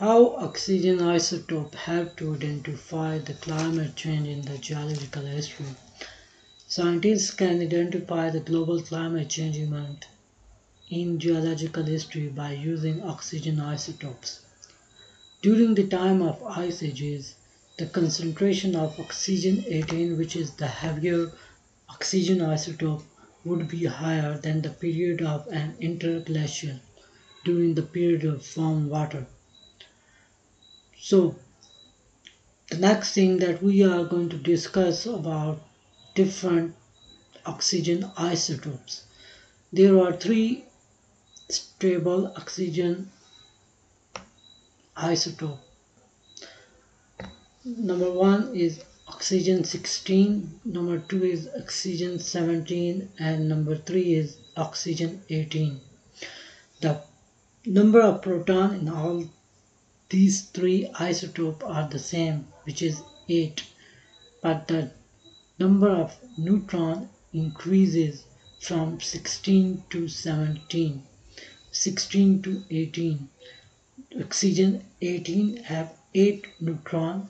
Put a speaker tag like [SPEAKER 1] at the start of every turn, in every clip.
[SPEAKER 1] How oxygen isotope help to identify the climate change in the geological history. Scientists can identify the global climate change event in geological history by using oxygen isotopes. During the time of ice ages, the concentration of oxygen 18 which is the heavier oxygen isotope would be higher than the period of an interglacial during the period of warm water. So the next thing that we are going to discuss about different oxygen isotopes. There are three stable oxygen isotope. Number one is oxygen 16, number two is oxygen 17, and number three is oxygen 18. The number of proton in all these three isotopes are the same, which is 8, but the number of neutron increases from 16 to 17, 16 to 18. Oxygen 18 have 8 neutron,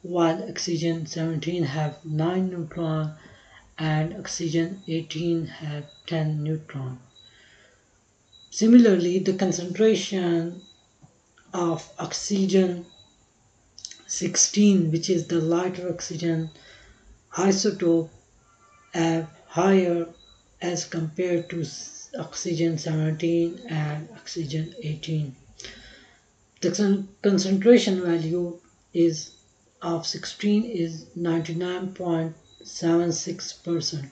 [SPEAKER 1] while oxygen 17 have 9 neutron and oxygen 18 have 10 neutron. Similarly, the concentration of oxygen 16 which is the lighter oxygen isotope have higher as compared to oxygen 17 and oxygen 18 the concentration value is of 16 is 99.76 percent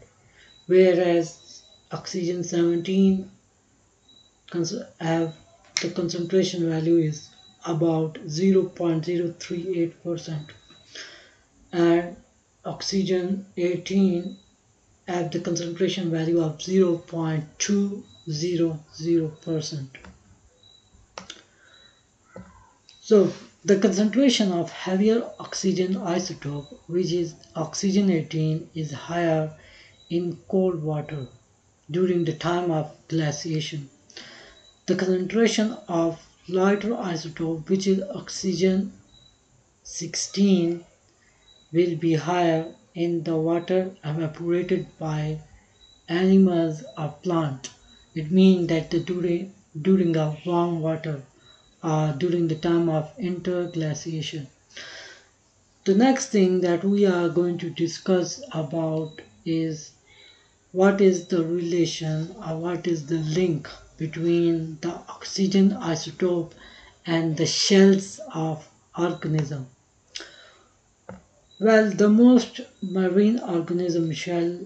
[SPEAKER 1] whereas oxygen 17 have the concentration value is about 0.038% and oxygen 18 at the concentration value of 0.200%. So the concentration of heavier oxygen isotope which is oxygen 18 is higher in cold water during the time of glaciation. The concentration of lighter isotope which is oxygen 16 will be higher in the water evaporated by animals or plant. It means that the during, during a warm water uh, during the time of interglaciation. The next thing that we are going to discuss about is what is the relation or what is the link between the oxygen isotope and the shells of organism. Well, the most marine organism shell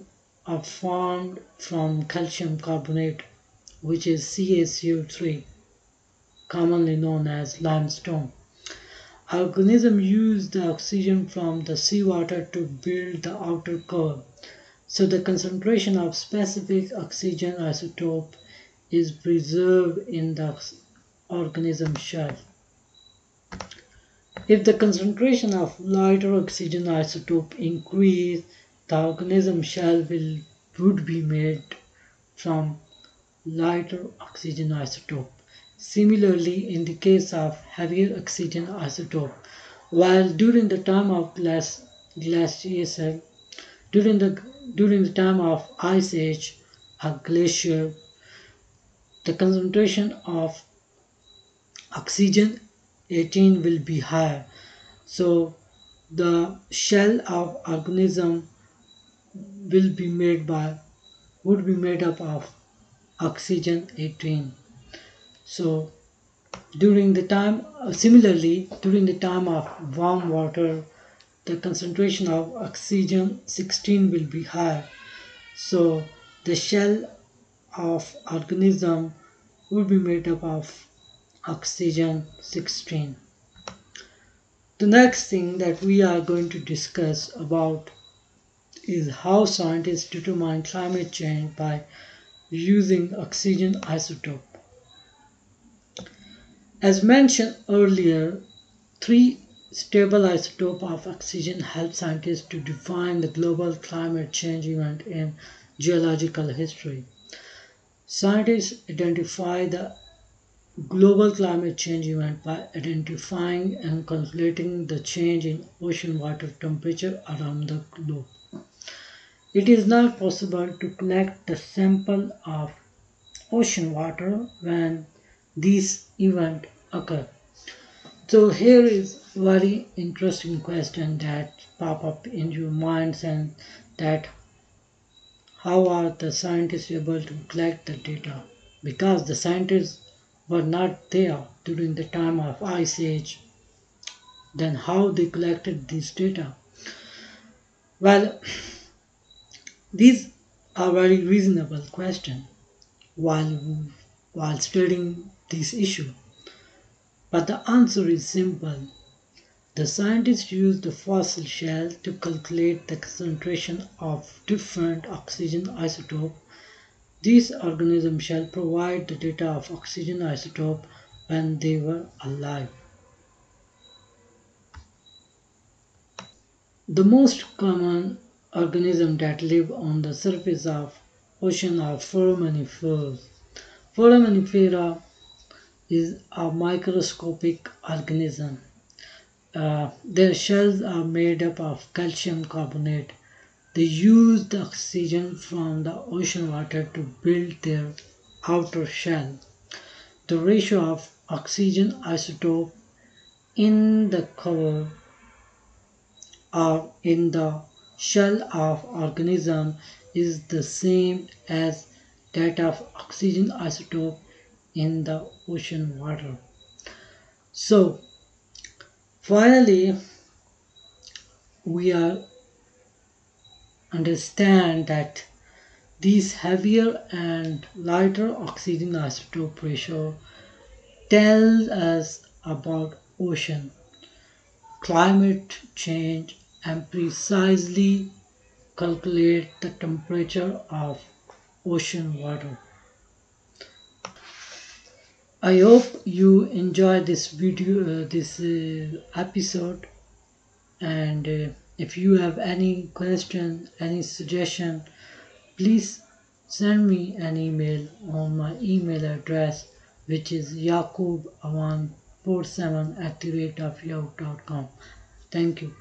[SPEAKER 1] are formed from calcium carbonate, which is CaCO3, commonly known as limestone. Organisms use the oxygen from the seawater to build the outer core. So the concentration of specific oxygen isotope is preserved in the organism shell. If the concentration of lighter oxygen isotope increase, the organism shell will would be made from lighter oxygen isotope. Similarly, in the case of heavier oxygen isotope, while during the time of glass glaciation, during the during the time of ice age, a glacier the concentration of oxygen 18 will be higher. So the shell of organism will be made by would be made up of oxygen 18 so during the time uh, similarly during the time of warm water the concentration of oxygen 16 will be higher. So the shell of organism would be made up of oxygen 16. The next thing that we are going to discuss about is how scientists determine climate change by using oxygen isotope. As mentioned earlier, three stable isotope of oxygen help scientists to define the global climate change event in geological history. Scientists identify the global climate change event by identifying and calculating the change in ocean water temperature around the globe. It is not possible to collect the sample of ocean water when these events occur. So here is very interesting question that pop up in your minds and that how are the scientists able to collect the data? Because the scientists were not there during the time of ice age. Then how they collected this data? Well these are very reasonable question while while studying this issue. But the answer is simple the scientists used the fossil shell to calculate the concentration of different oxygen isotopes these organisms shall provide the data of oxygen isotope when they were alive. The most common organisms that live on the surface of ocean are foraminifers. Foraminifera is a microscopic organism. Uh, their shells are made up of calcium carbonate they use the oxygen from the ocean water to build their outer shell. The ratio of oxygen isotope in the cover or in the shell of organism is the same as that of oxygen isotope in the ocean water. So finally we are understand that these heavier and lighter oxygen isotope ratio tells us about ocean climate change and precisely calculate the temperature of ocean water. I hope you enjoy this video, uh, this uh, episode, and uh, if you have any question any suggestion please send me an email on my email address which is yakubawan47 at the rate of thank you